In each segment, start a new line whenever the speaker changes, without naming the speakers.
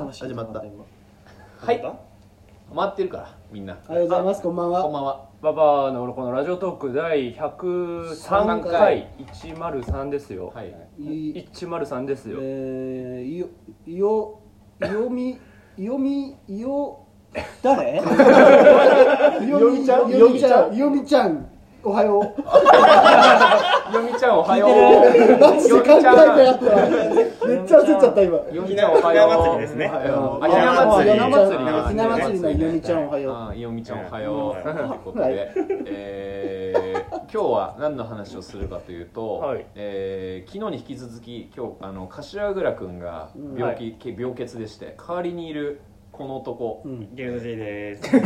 話
始まった。
今
はい。回ってるからみんな。
おはようございますこんばん
こん
は
ばんは。
ババアのこのラジオトーク第103回。103ですよ、
はい。
い。
103ですよ、
えーいよいよいよみ いよみいよ誰？いよみちゃん？いよみちゃん。いよみちゃんおはよう。
よみちゃんおはよう。
マジで考えてなかった。わめっちゃ焦っちゃった今。
よみちゃんおはよう
ひな祭りですね。
ひな祭り。
ひな祭りのいよみちゃんおはよう。
あよみちゃんおはよう。ということ
はい。
でえー今日は何の話をするかというと
はい。
えー昨日に引き続き今日あの柏倉君が病気病欠でして代わりにいるこの男。
うん。
ゲルド J です。
ゲ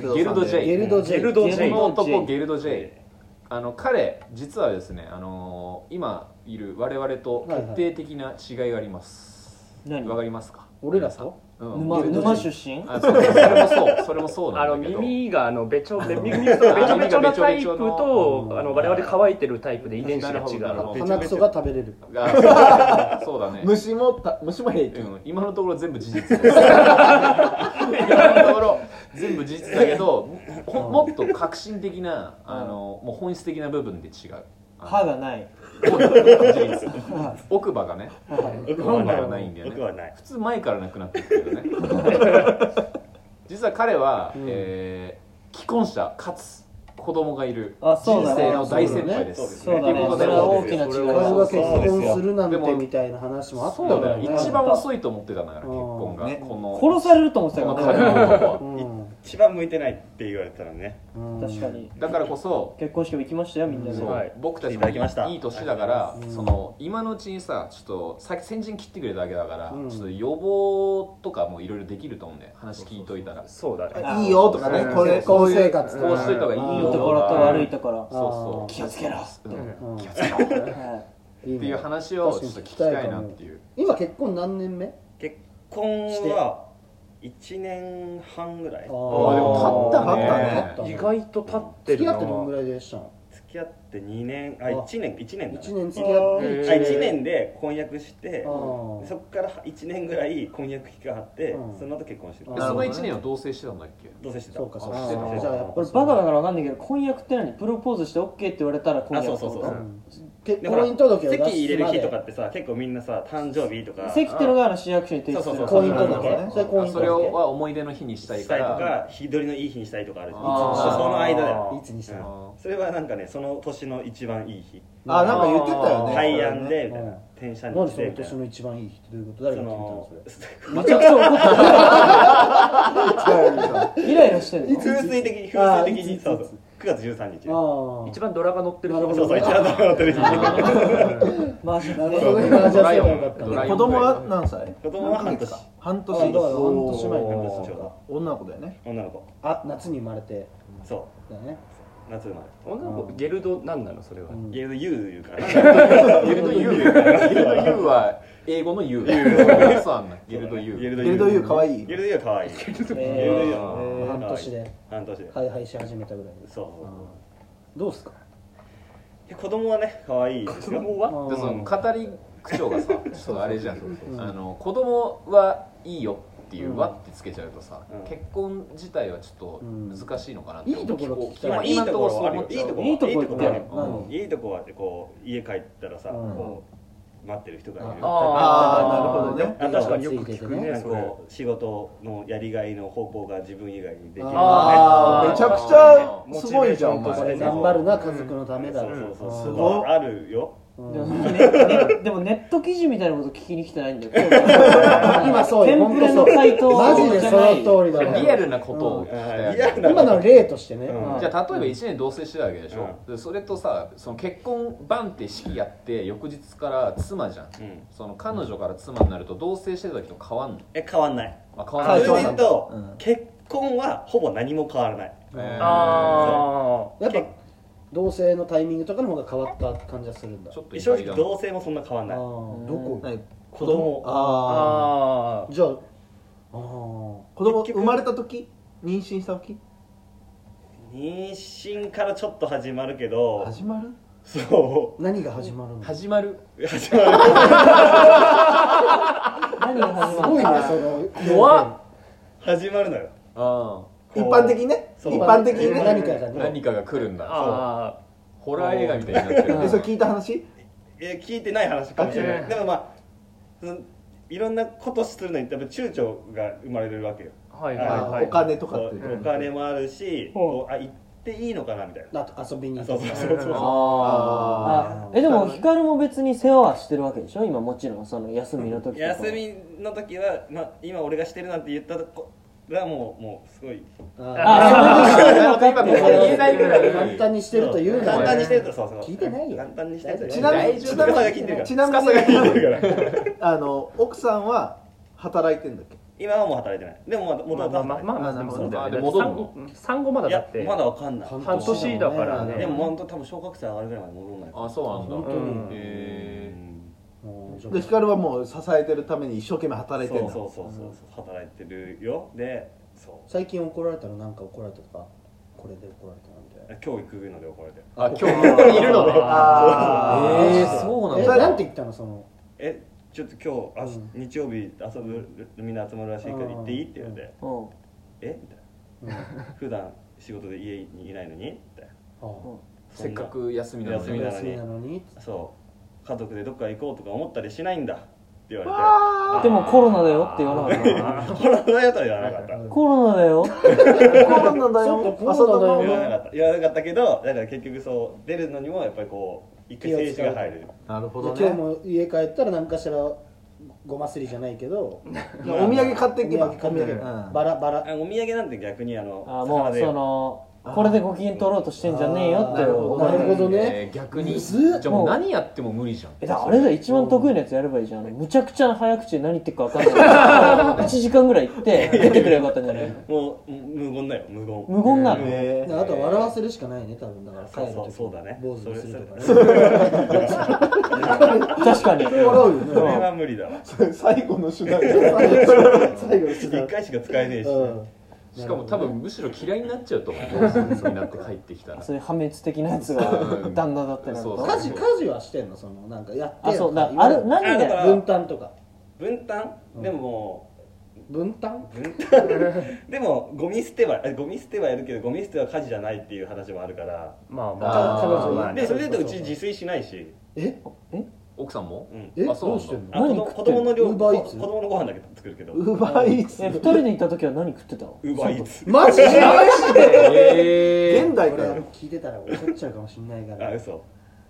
ルド J
ゲルド J
ゲルド J
この男ゲルド J あの彼実はですねあのー今いる我々と決定的な違いがあります。
何？
わかりますか？
俺らと？
うん
沼沼出身？
あそうそれもそう。それもそう
あの
なんだけど。
耳があのべちょ べ耳がべちょべちょなタイプと
うん。
あの我々乾いてるタイプで遺伝子が違う。
鼻くそが食べれる。
あそう。だね。
虫もた虫も平気、
うん。今のところ全部事実です。今のところ全部事実だけどほもっと革新的なあのもう本質的な部分で違う
歯がない。
奥歯がね。
奥
はないないんだよね。普通前からなくなってるけどね。実は彼は、
うん。
えー既婚者かつ子供がいる。
あそうだね。
人生の大先輩です。
そうだね。
ということで。
それは大きな違いが
は
結婚するなんてみたいな話もあった
よ。
ね
一番遅いと思ってたんだから
うん。
結婚が、
ね。
この。
殺されると思ってたよ
一番向いてないって言われたらね。
うん。
確かに。
だからこそ
結婚式も行きましたよみんなで。
そう
はい。
僕たち
来ていただきました。
もいい年だから、
うん。
その今のうちにさちょっとさ先陣切ってくれただけだから、
うん。
ちょっと予防とかもいろいろできると思うんだよ。話聞いといたら。
そうだね。
あいいよとかね。
うん
こういう
生活
こうしといた方がいい
い
よ
いところと悪いところ。
そうそう。
気をつけろ
うん。
うん。
気をつけろ。っていう話をちょっと聞きたいなっていう。
今結婚何年目？
結婚は一年半ぐらい。
あ
あーでも経ったね。
経ったね。
意外と立ってるな。
付き合ってどんぐらいでしたの？
付き合って二年、あ
あ。
一年一年だね。
1年付き合って。
へー
あ一年で婚約してそこから一年ぐらい婚約期間あって
うん、
その後結婚してる。
あ。
でその1年は同棲してたんだっけ？
同棲してた。
そうかそう
あ
かじゃあ
俺バカだから分かんないけど婚約って何？プロポーズして OK って言われたら婚約
あそうそうそう。
うん結婚姻届を出すま
入れる日とかってさ、結構みんなさ、誕生日とか。
籍ってのがあの市役所に提出する。
そうそう
婚姻届ね。それ婚姻
あそれ
届
は思い出の日にしたい
し
か。ら
とか、日取りのいい日にしたいとかあるじゃん。
あー。
その間だよ。
いつにしたの？
それはなんかね、その年の一番いい日。
あなんか言ってたよね。
大安で、みたい
うん
な。転写
何
日でみたいな。
その年の一番いい日ってどういうこと？誰
そ
が決めたの
の
それ
めちゃくちゃ怒ってる イライラしてるの？
風水的に風水的にそうそう9月13日。
ああ。
一番ドラが乗ってる
なるほど
そうそう一番乗ってる日
マジ
なるほど
子供は何歳？
子供は半年。
半年。
あだから半年前に
半年ちょうど。
女の子だよね。
女の子。
あ夏に生まれて。
そ
だね
う夏生ま
女の子ゲルド何なの？それは、
うん。
れゲルド U 言うから。
ゲルド U ゲルド U は英語の U そうなんだ。ゲルド U
ゲル
ゲルド U 可愛い。
ゲルド U は可愛い。
え
ゲルド U は
ー。半年で。
半年で。
ハイハイし始めたぐらいで
そう
どうっすか？
で子供はね可愛いですよ。
子供は？
でその語り口調がさちょっとあれじゃん。あの子供はいいよっていう「
うん
わ」ってつけちゃうとさ、
うん。
結婚自体はちょっと難しいのかなって
いいところ聞きたい。
まあい。い
ところ
はあるよ。いいとこ
いいとこ
いいとこはあるよ
うん。
いいとこはこう家帰ったらさ
うん。
こう待ってる人がいる。
あー。なるほどね。
あ確かに
よく聞くね。それ
こう仕事のやりがいの方向が自分以外にできる
あ
あー。めちゃくちゃすごいじゃんお前
頑張るな家族のためだ
そうそうそう
う。ん。
すごいあるよ。
うん
でもねねでもネット記事みたいなこと聞きに来てないんだよ。
今そうよ。
テンプレの回答
マジでその通りだ
リアルなことを
今のは例としてね。
うん。
じゃあ例えば1年同棲してたわけでしょ、でそれとさその結婚バンって式やって翌日から妻じゃん、
うん。
その彼女から妻になると同棲してた時と変わんの？
え変わんない。
あ変わらない。
結婚はほぼ何も変わらない。
えー。
あ
やっぱ同棲のタイミングとかの方が変わった感じがするんだ。
ちょっと意
正
外だな。
直同性もそんな変わんない。
あー。どこ？
何
子供。
あ
あ
じゃああー。
あ子供
結局。
生まれた時？妊娠した時？
妊娠からちょっと始まるけど。
始まる？
そ
何が始まるの？
始まる。
う始まる。
何が始まる
すごいねその。
怖っ。
始まるのよ。
あ
一般的にね。一般的にね。
あ
何かがね。
何かが来るんだ。
あ
ホラー映画みたいになってる。
でそれ聞いた話？
え聞いてない話かもしれな
あ
いでもまあそのいろんなことするのに多分躊躇が生まれるわけよ。
あはいはいはい。
お金とかっていう
お金もあるしこうあ行っていいのかなみたいな。
あと遊びに行
そう
く
そうそうそう。
あ
あえでも光も別に世話はしてるわけでしょ？今もちろん。その休みの時とか
休みの時は、まあ、今俺がしてるなんて言ったとこがもうもうすごい。
あそれでしてるのかって
今ここで言えないぐらい
簡単にしてると言うな
簡単にしてるとそうそう
聞いてないよ。
簡単にしてると。
ちなみにちなみにちなみに あの奥さんは働いてんだっけ？
今はもう働いてない。でもまだ元
まあ
々
まあまあまあでもそうだよね産後産後まだ
いや
だって。
まだわかんない。
半
半年だからね。
でも本当多分小学生上がるぐらいまで戻んない
あそうなんだ。
本当に
うん
へ
もう
で光はもう支えてるために一生懸命働いてんだ。
そうそうそうそう働いてるよ。でそう。
最近怒られたのなんか怒られたとか？これで怒られたなんて。
今日行くので怒られて
あ今日いるので
あー。
えーそうなん
え
だ
なんて言ったのその？
えちょっと今日あし
うん。
日曜日遊ぶみんな集まるらしいから行っていいって言われて。
うん。
え？みたいな。普段仕事で家にいないのに？みたいな。
あ
せっかく休みなのに
休みなの
休みなのに。
そう家族でどっか行こうとか思ったりしないんだ。って言わ
でもコロナだよって言わなかった。
れてコロナだよとは言わなかった。
コロナだよ。
コロナだよ。
コロナだよ。
言わなかった。言わなかったけどだから結局そう出るのにもやっぱりこう一回静止が入る。
なるほどね。
で今日も家帰ったら何かしらごますりじゃないけど
お土産買っていけば。うん。
バラバラ。
あお土産なんて逆にあの
あもうそのこれでご機嫌取ろうとしてんじゃねえよって
あーなるほど
思
なるほどね
えー逆にじゃあもう何やっても無理じゃん。
えだあれだよ一番得意なやつやればいいじゃん。むちゃくちゃな早口で何言ってるか分かんない。1時間ぐらい行って 出てくればよかったんじゃない？
もう無言だよ。無言。
無言なの？
え
あとは笑わせるしかないね多分。だから
そうそう
帰る時。
そうだね。
坊主にするとかね。
確かに。
笑うよ
それ
ね
は無理だわ。
ー最後の手段。
最後の手段。
一回しか使えねえし
うん
しかも多分むしろ嫌いになっちゃうと思う。になって帰ってきたら
そういう破滅的なやつが旦那だってなると
そう
家事家事はしてんの？そのなんかやって
あそうだある。何で？
分担とか。
分担？でもも
分担？
う分担？でもゴミ捨てはあゴミ捨てはやるけどゴミ捨ては家事じゃないっていう話もあるから。
まあま
あ。ー
あ
彼女
まあね
でそれで言うとうち自炊しないし。
え？
奥さんも？
うん。
え？
あそうなんだ。
どうしてんの？
あ子供子供の量子
Uber Eats？
供のご飯だけ作るけど。
ウーバーイーツ？
え二人で行った時は何食ってたの？
ウーバーイーツ。
マジで？
え
俺
現代かよ。
聞いてたら怒っちゃうかもしんないから。
あ嘘。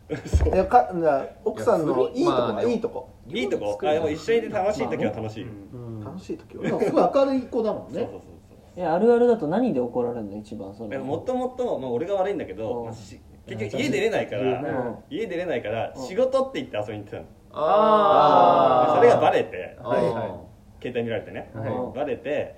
嘘。
いやかじゃあ奥さんのいい。とこいいとこ。
いいとこ？あでも一緒にいて楽しい時は楽しい、
うん。
楽しい時は
でもすごい明るい子だもんね。
そうそうそう
えあるあるだと何で怒られるの？一番そ
そう
の
もともと、まあ、俺が悪いんだけど、
うん。
まあし結局家出れないから、
うん。
家出れないから仕事って言って遊びに行ってたの、
あ
でそれがバレて
あ
はい。はい
携帯見られてね、
はい。
バレて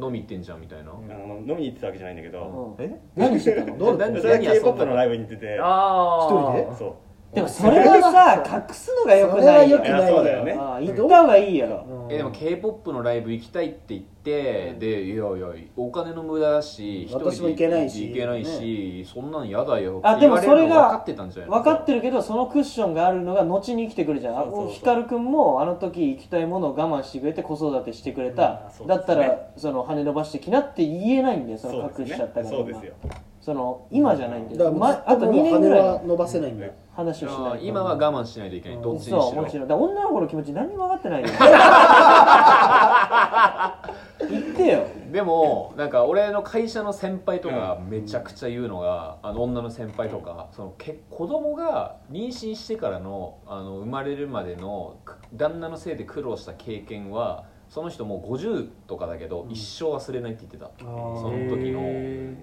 飲み行ってんじゃんみたいな。
あの飲みに行ってたわけじゃないんだけど、
うん。
え？
何してたの？
どう？
何
それは K-POP
だ
の？ライブに行って。て
ああ
一人で？
そう
でもそれはさ隠すのがよくないよ
それは良くない
いやそうだよね。
ああ言った方がいいよ。
うん
えでも k p o p のライブ行きたいって言って、でいやいやお金の無駄だし一人で
私も行けないし。
行けないし、そんなん嫌だよ。
あでもそれが
分かってたんじゃない
分かってるけどそのクッションがあるのが後に生きてくるじゃんあ
そうそうそう。
光くんもあの時行きたいものを我慢してくれて子育てしてくれた、
うんそうですね
だったらその羽伸ばしてきなって言えないんだよその
そうで
隠しちゃったから
そうですよ
その今じゃないんだよ、
だから
ま、あと2年
羽
ぐらい
は伸ばせないんだ
話をしないと
今は我慢しないといけない、どっちにしろ。
そうもちろんだ女の子の気持ち何にも分かってないよ。言ってよ。
でもなんか俺の会社の先輩とかめちゃくちゃ言うのが、あの女の先輩とか、そのけ子供が妊娠してからのあの生まれるまでのく旦那のせいで苦労した経験はその人もう50とかだけど、一生忘れないって言ってた、その時の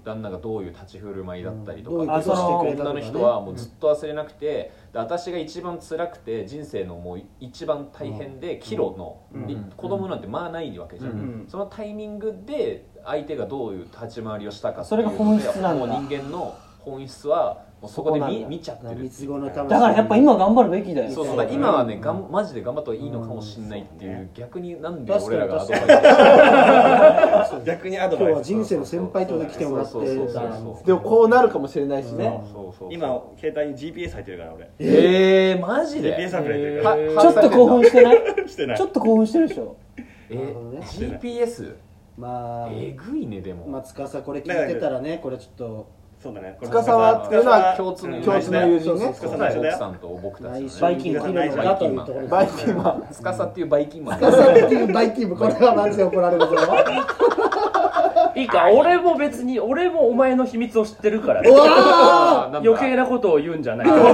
旦那がどういう立ち振る舞いだったりとか、
どういうことしてくれたとかね。
女の人はもうずっと忘れなくて、で私が一番辛くて人生のもう一番大変で岐路の、で子供なんてまあないわけじゃん、
ん。
そのタイミングで相手がどういう立ち回りをしたかっていう
それが本質なんだ。
もう人間の本質はそこで見見ちゃってるってい
だからやっぱ今頑張るべきだよ。
そうそうだから今はねがんマジで頑張った方がいいのかもしれないっていう逆になんで俺らがアドバイスして
逆にアドバイス。
今日は人生の先輩とで来てもらって
でもこうなるかもしれないしね。
そうそう
今携帯に GPS 入ってるから俺。
えー、マジで
？GPS 入ってるか
は
ちょっと興奮してない？
らしてない。
ちょっと興奮してるでしょ。
え
ね。
GPS
まあ
えぐいねでも、
まあ司これ聞いてたらねこれちょっと
そうだね。これ
司はっていうのは
共通の
共通の友人ね。
司内緒だよ。
奥さんと僕たち
バイキンマン
バイキンマン
だというところ
バイキンマン
司っていうバイキンマン
司っていうバイキンマンこれはマジで怒られるぞ。
いいか俺も別に俺もお前の秘密を知ってるから
うわ
あなんだ。
余計なことを言うんじゃない。
ー弁護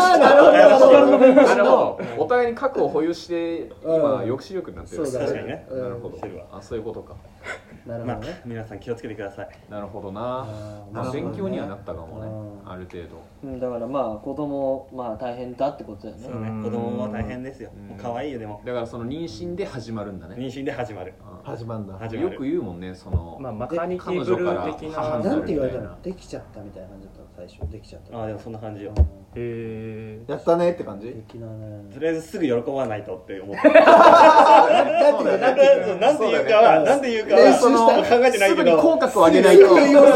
士なるほどなるほど
の弁護士
なるほ
の
どお互いに核を保有して今
うん
抑止力になってる
そうだ
確かにね
うん
なるほどあそういうことか
まあ
なるほどね。
皆さん気をつけてください。
なるほどな。まあ
なるほどね。
勉強にはなったかもね
うん。
ある程度。
うんだからまあ子供まあ大変だってことだよね。
そうね。子供は大変ですよ。可愛いよでも。
だからその妊娠で始まるんだね。
妊娠で始まる。
うん。
始まんだ。
よく言うもんねその
まあマカニティブル的な
彼女から母に
なんて言われたの？できちゃったみたいな感じだったの？最初できちゃった。
ああでもそんな感じよ。
へ
やったねって感じ？
的なね。
とりあえずすぐ喜ばないとって思って
だってね。だって
なんて言うかはなんて言うかは
した
考えてないけ
すぐに口
ど
角を上げないと。瞬発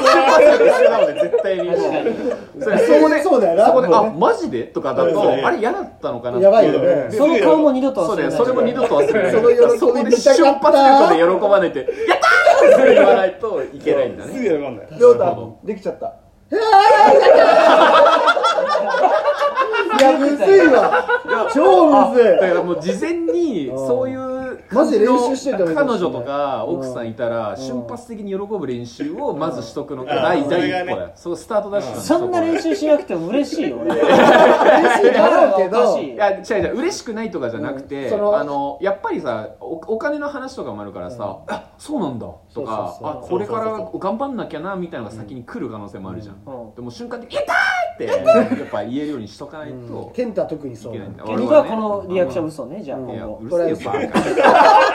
瞬発力必要なので絶対に。それそこで
そうだよな。
そこであマジで？とかだとあれ嫌だったのかなって
やばいよね。
で
その顔も二度と忘れない。
それも二度と忘れない。
その喜び
そこで瞬発力で喜ばれてやったーってすぐ言わないといけないんだ
すぐ
ね
喜んだよ。
できちゃった
いやむずいわ。超むずい。
だからもう事前にそういう
マジで練習してた。
彼女とか奥さんいたら瞬発的に喜ぶ練習をまずしとくのが第一歩だよそうスタートダッシュ
そんな練習しなくても嬉しいよ俺。
嬉しいだろうけど
い
いや違う違う嬉しくないとかじゃなくて、あのやっぱりさおお金の話とかもあるからさ、あそうなんだとかあこれから頑張んなきゃなみたいなのが先に来る可能性もあるじゃん、
うん。
でも瞬間的に「やったー!」ってやっぱ言えるようにしとかないと
ケンタは特にそう
いけないんだ。
ケンタはこのリアクション嘘ねじゃあ今後。
うるせえよバカ